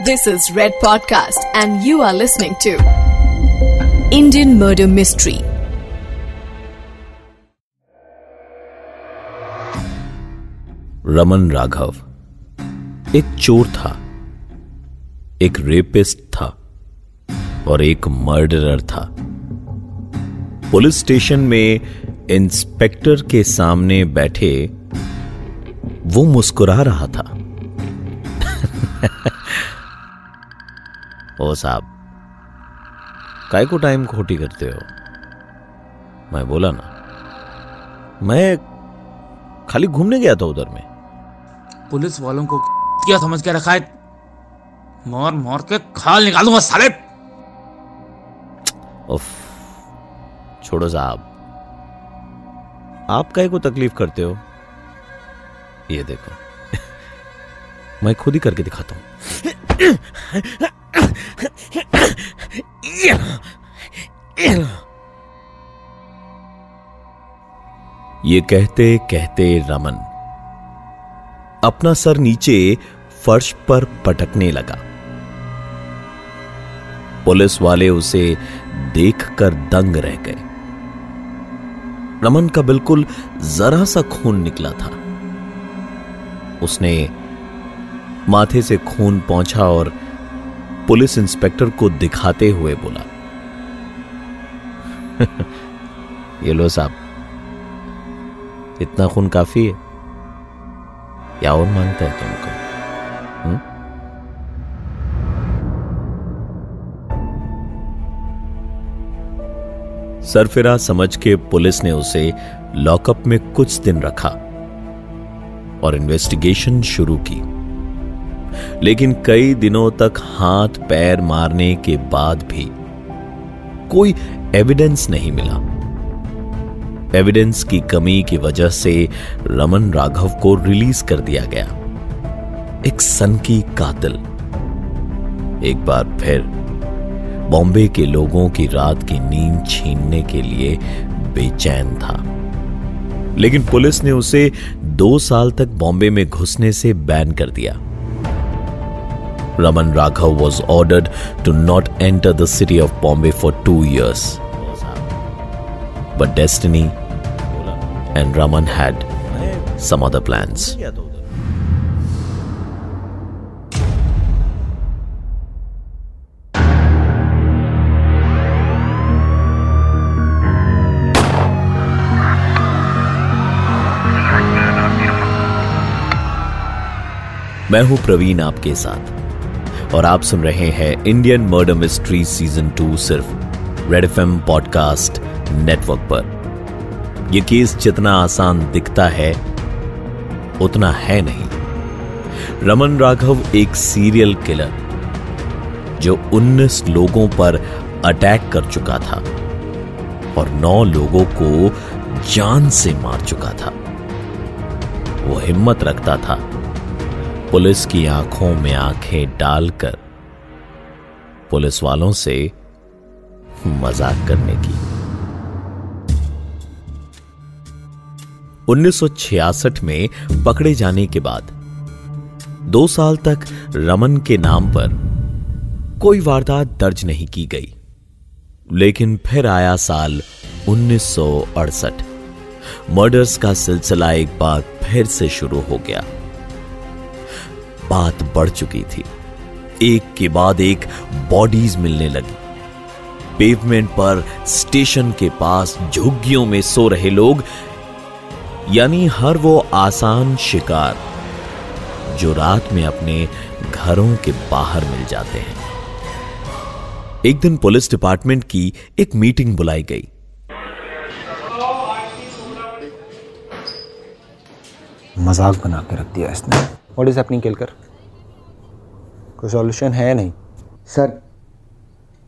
This is Red Podcast, and you are listening to Indian Murder Mystery. Raman Raghav. एक चोर था। एक रेपिस्ट था। और एक मर्डरर था। पुलिस स्टेशन में इंस्पेक्टर के सामने बैठे वो मुस्कुरा रहा था। ओ साहब काय को टाइम खोटी करते हो? मैं बोला ना मैं खाली घूमने गया था उधर में। पुलिस वालों को क्या समझ के रखा है मार मार के खाल निकालूँगा साले। उफ छोड़ो साहब आप काय को तकलीफ़ करते हो? ये देखो मैं खुद ही करके दिखाता हूँ। ये कहते कहते रमन। अपना सर नीचे फर्श पर पटकने लगा। पुलिस वाले उसे देखकर दंग रह गए। रमन का बिल्कुल जरा सा खून निकला था। उसने माथे से खून पहुँचा और पुलिस इंस्पेक्टर को दिखाते हुए बोला, ये लो साहब, इतना खून काफ़ी है या और माँगता है तुमको हुँ? सरफिरा समझ के पुलिस ने उसे लॉकअप में कुछ दिन रखा और इन्वेस्टिगेशन शुरू की लेकिन कई दिनों तक हाथ पैर मारने के बाद भी कोई एविडेंस नहीं मिला। एविडेंस की कमी की वजह से रमन राघव को रिलीज़ कर दिया गया। एक सन की कातिल। एक बार फिर बॉम्बे के लोगों की रात की नींद छीनने के लिए बेचैन था। लेकिन पुलिस ने उसे दो साल तक बॉम्बे में घुसने से बैन कर दिया। Raman Raghav was ordered to not enter the city of Bombay for two years but destiny and Raman had some other plans. मैं हूँ प्रवीण आपके साथ और आप सुन रहे हैं Indian murder mystery season two सिर्फ़ रेड एफ़ पॉडकास्ट नेटवर्क पर। यह केस जितना आसान दिखता है, उतना है नहीं। रमन राघव एक सीरियल किलर जो 19 लोगों पर अटैक कर चुका था और 9 लोगों को जान से मार चुका था। वो हिम्मत रखता था पुलिस की आँखों में आँखें डालकर पुलिस वालों से मज़ाक करने की। 1966 में पकड़े जाने के बाद दो साल तक रमन के नाम पर कोई वारदात दर्ज नहीं की गई। लेकिन फिर आया साल 1968 मर्डर्स का सिलसिला एक बार फिर से शुरू हो गया। बात बढ़ चुकी थी। एक के बाद एक बॉडीज मिलने लगी। पेवमेंट पर स्टेशन के पास झुग्गियों में सो रहे लोग, यानी हर वो आसान शिकार, जो रात में अपने घरों के बाहर मिल जाते हैं। एक दिन पुलिस डिपार्टमेंट की एक मीटिंग बुलाई गई। मज़ाक बना के रख दिया इसने। व्हाट इज़ हैपनिंग केलकर कोई सॉल्यूशन है नहीं सर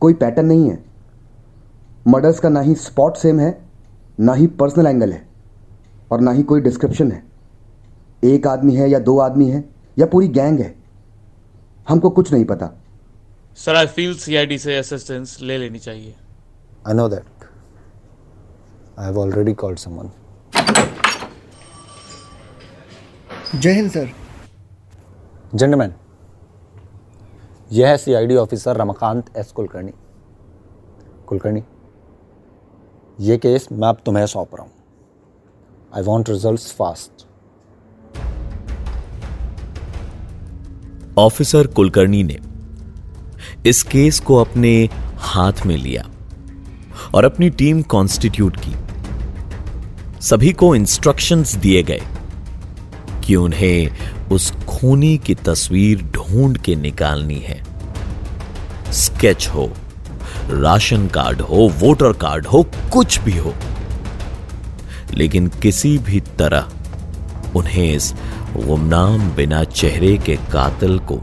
कोई पैटर्न नहीं है मर्डर्स का ना ही स्पॉट सेम है ना ही पर्सनल एंगल है और ना ही कोई डिस्क्रिप्शन है एक आदमी है या दो आदमी है या पूरी गैंग है हमको कुछ नहीं पता सर आई फील सीआईडी से असिस्टेंस ले लेनी चाहिए। I know that I have already called someone Jai Hind sir Gentlemen, यह है CID officer Ramakant S Kulkarni Kulkarni ये केस मैं अब तुम्हें सौंप रहा हूँ I want result fast officer Kulkarni ने इस केस को अपने हाथ में लिया और अपनी टीम कॉन्स्टिट्यूट की सभी को इंस्ट्रक्शंस दिए गए कि उन्हें उस खूनी की तस्वीर ढूंढ के निकालनी है। स्केच हो, राशन कार्ड हो, वोटर कार्ड हो, कुछ भी हो। लेकिन किसी भी तरह उन्हें इस गुमनाम बिना चेहरे के कातिल को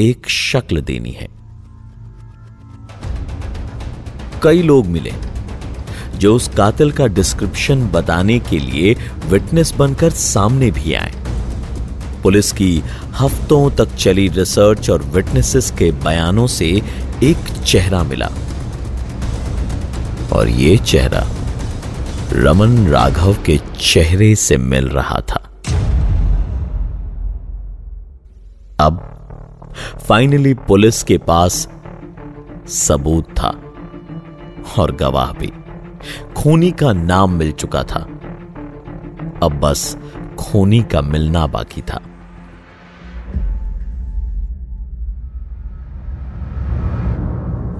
एक शक्ल देनी है। कई लोग मिले जो उस कातिल का डिस्क्रिप्शन बताने के लिए विटनेस बनकर सामने भी आए। पुलिस की हफ्तों तक चली रिसर्च और विटनेसेस के बयानों से एक चेहरा मिला। और ये चेहरा रमन राघव के चेहरे से मिल रहा था। अब फाइनली पुलिस के पास सबूत था और गवाह भी। खूनी का नाम मिल चुका था। अब बस खूनी का मिलना बाकी था।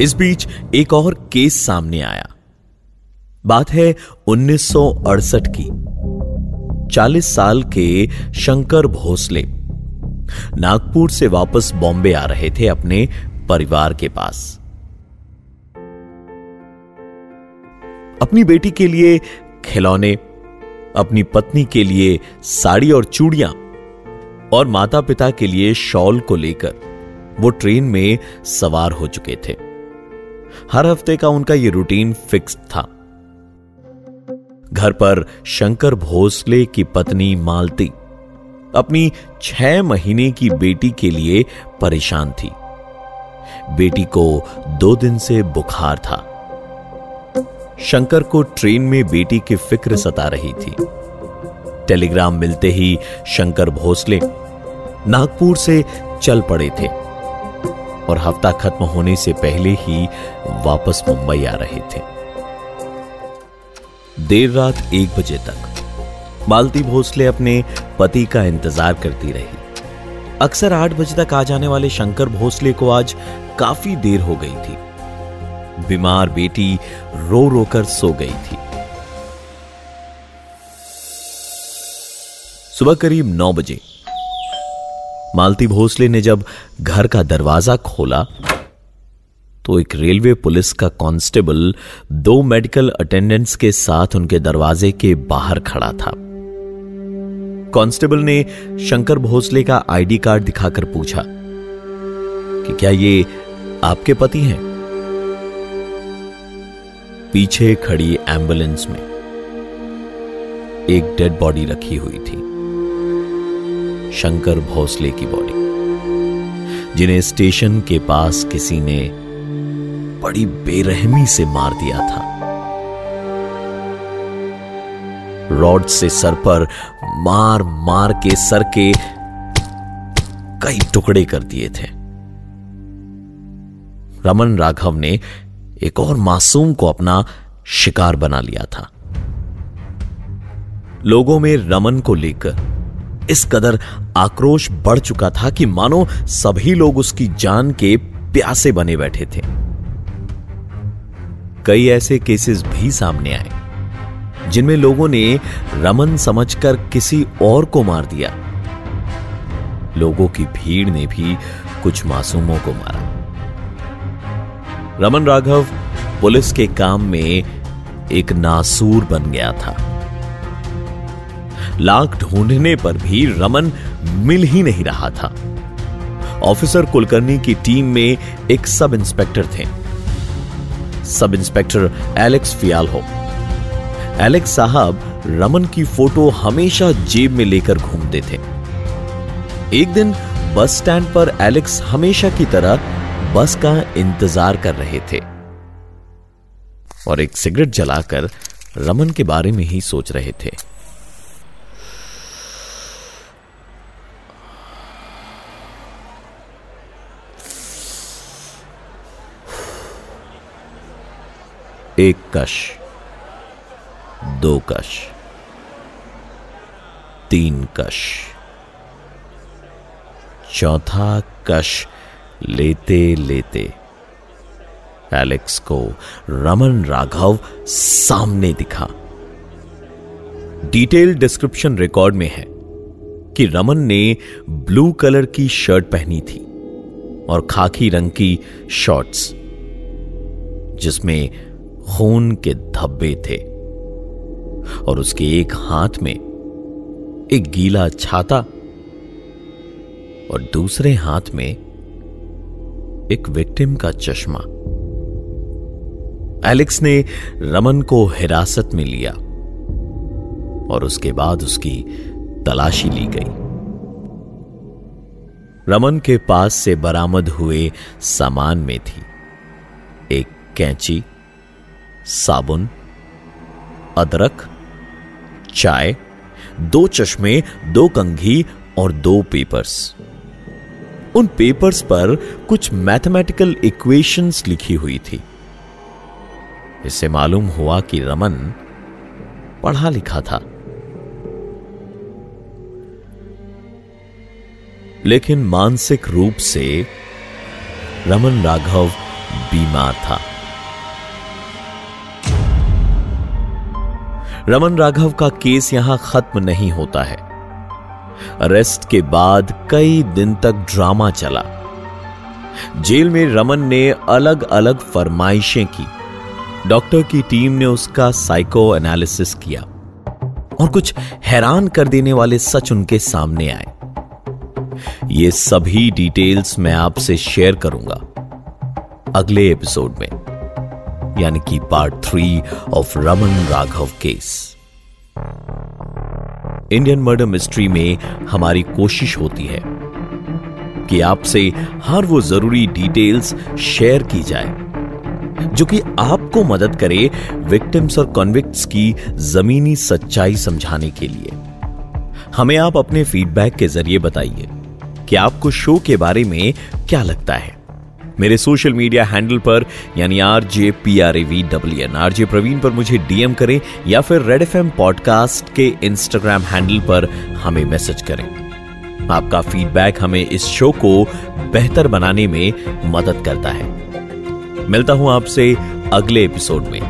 इस बीच एक और केस सामने आया। बात है 1968 की। 40 साल के शंकर भोसले नागपुर से वापस बॉम्बे आ रहे थे अपने परिवार के पास। अपनी बेटी के लिए खिलौने, अपनी पत्नी के लिए साड़ी और चूड़ियाँ और माता पिता के लिए शॉल को लेकर वो ट्रेन में सवार हो चुके थे। हर हफ़्ते का उनका ये रूटीन फिक्स था। घर पर शंकर भोसले की पत्नी मालती अपनी छह महीने की बेटी के लिए परेशान थी। बेटी को दो दिन से बुखार था। शंकर को ट्रेन में बेटी की फ़िक्र सता रही थी। टेलीग्राम मिलते ही शंकर भोसले नागपुर से चल पड़े थे। और हफ़्ता खत्म होने से पहले ही वापस मुंबई आ रहे थे। देर रात एक बजे तक, मालती भोसले अपने पति का इंतज़ार करती रही। अक्सर आठ बजे तक आ जाने वाले शंकर भोसले को आज काफ़ी देर हो गई थी। बीमार बेटी रो रोकर सो गई थी। सुबह करीब नौ बजे मालती भोसले ने जब घर का दरवाज़ा खोला तो एक रेलवे पुलिस का कांस्टेबल दो मेडिकल अटेंडेंट्स के साथ उनके दरवाजे के बाहर खड़ा था। कांस्टेबल ने शंकर भोसले का आईडी कार्ड दिखाकर पूछा कि क्या ये आपके पति हैं? पीछे खड़ी एंबुलेंस में एक डेड बॉडी रखी हुई थी। शंकर भोसले की बॉडी जिन्हें स्टेशन के पास किसी ने बड़ी बेरहमी से मार दिया था। रॉड से सर पर मार मार के सर के कई टुकड़े कर दिए थे। रमन राघव ने एक और मासूम को अपना शिकार बना लिया था। लोगों में रमन को लेकर इस कदर आक्रोश बढ़ चुका था कि मानो सभी लोग उसकी जान के प्यासे बने बैठे थे। कई ऐसे केसेस भी सामने आए, जिनमें लोगों ने रमन समझकर किसी और को मार दिया। लोगों की भीड़ ने भी कुछ मासूमों को मारा। रमन राघव पुलिस के काम में एक नासूर बन गया था। लाख ढूँढने पर भी रमन मिल ही नहीं रहा था। ऑफिसर कुलकर्णी की टीम में एक सब इंस्पेक्टर थे। सब इंस्पेक्टर एलेक्स फियाल हो एलेक्स साहब रमन की फ़ोटो हमेशा जेब में लेकर घूमते थे। एक दिन बस स्टैंड पर एलेक्स हमेशा की तरह बस का इंतज़ार कर रहे थे और एक सिगरेट जलाकर रमन के बारे में ही सोच रहे थे। एक कश, दो कश, तीन कश। चौथा कश लेते लेते एलेक्स को रमन राघव सामने दिखा। डिटेल डिस्क्रिप्शन रिकॉर्ड में है कि रमन ने ब्लू कलर की शर्ट पहनी थी और खाकी रंग की शॉर्ट्स, जिसमें खून के धब्बे थे और उसके एक हाथ में एक गीला छाता और दूसरे हाथ में एक विक्टिम का चश्मा। एलेक्स ने रमन को हिरासत में लिया और उसके बाद उसकी तलाशी ली गई। रमन के पास से बरामद हुए सामान में थी एक कैंची साबुन, अदरक, चाय, दो चश्मे, दो कंघी और दो पेपर्स उन पेपर्स पर कुछ मैथमेटिकल इक्वेशंस लिखी हुई थी। इससे मालूम हुआ कि रमन पढ़ा लिखा था। लेकिन मानसिक रूप से रमन राघव बीमार था। रमन राघव का केस यहाँ खत्म नहीं होता है। अरेस्ट के बाद कई दिन तक ड्रामा चला। जेल में रमन ने अलग अलग फरमाइशें की। डॉक्टर की टीम ने उसका साइको एनालिसिस किया और कुछ हैरान कर देने वाले सच उनके सामने आए। ये सभी डिटेल्स मैं आपसे शेयर करूँगा अगले एपिसोड में। यानी कि part three of Raman Raghav case Indian murder mystery में हमारी कोशिश होती है कि आपसे हर वो ज़रूरी डिटेल्स शेयर की जाए, जो कि आपको मदद करे विक्टिम्स और कॉन्विक्ट्स की जमीनी सच्चाई समझाने के लिए। हमें आप अपने फीडबैक के ज़रिए बताइए कि आपको शो के बारे में क्या लगता है। मेरे सोशल मीडिया हैंडल पर, यानी R J P R A V W N R J Praveen पर मुझे डीएम करें या फिर रेड एफ़ एम पॉडकास्ट के इंस्टाग्राम हैंडल पर हमें मैसेज करें। आपका फीडबैक हमें इस शो को बेहतर बनाने में मदद करता है। मिलता हूँ आपसे अगले एपिसोड में।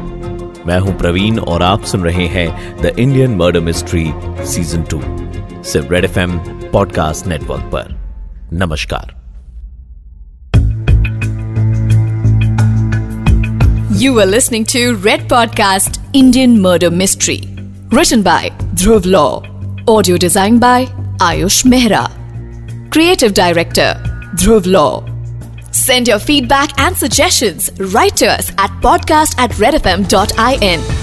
मैं हूँ प्रवीण और आप सुन रहे हैं the Indian murder mystery season two सिर्फ़ red F M podcast network पर। नमस्कार। You are listening to Red Podcast Indian Murder Mystery. Written by Dhruv Law. Audio designed by Ayush Mehra. Creative Director Dhruv Law. Send your feedback and suggestions right to us at podcast at redfm.in.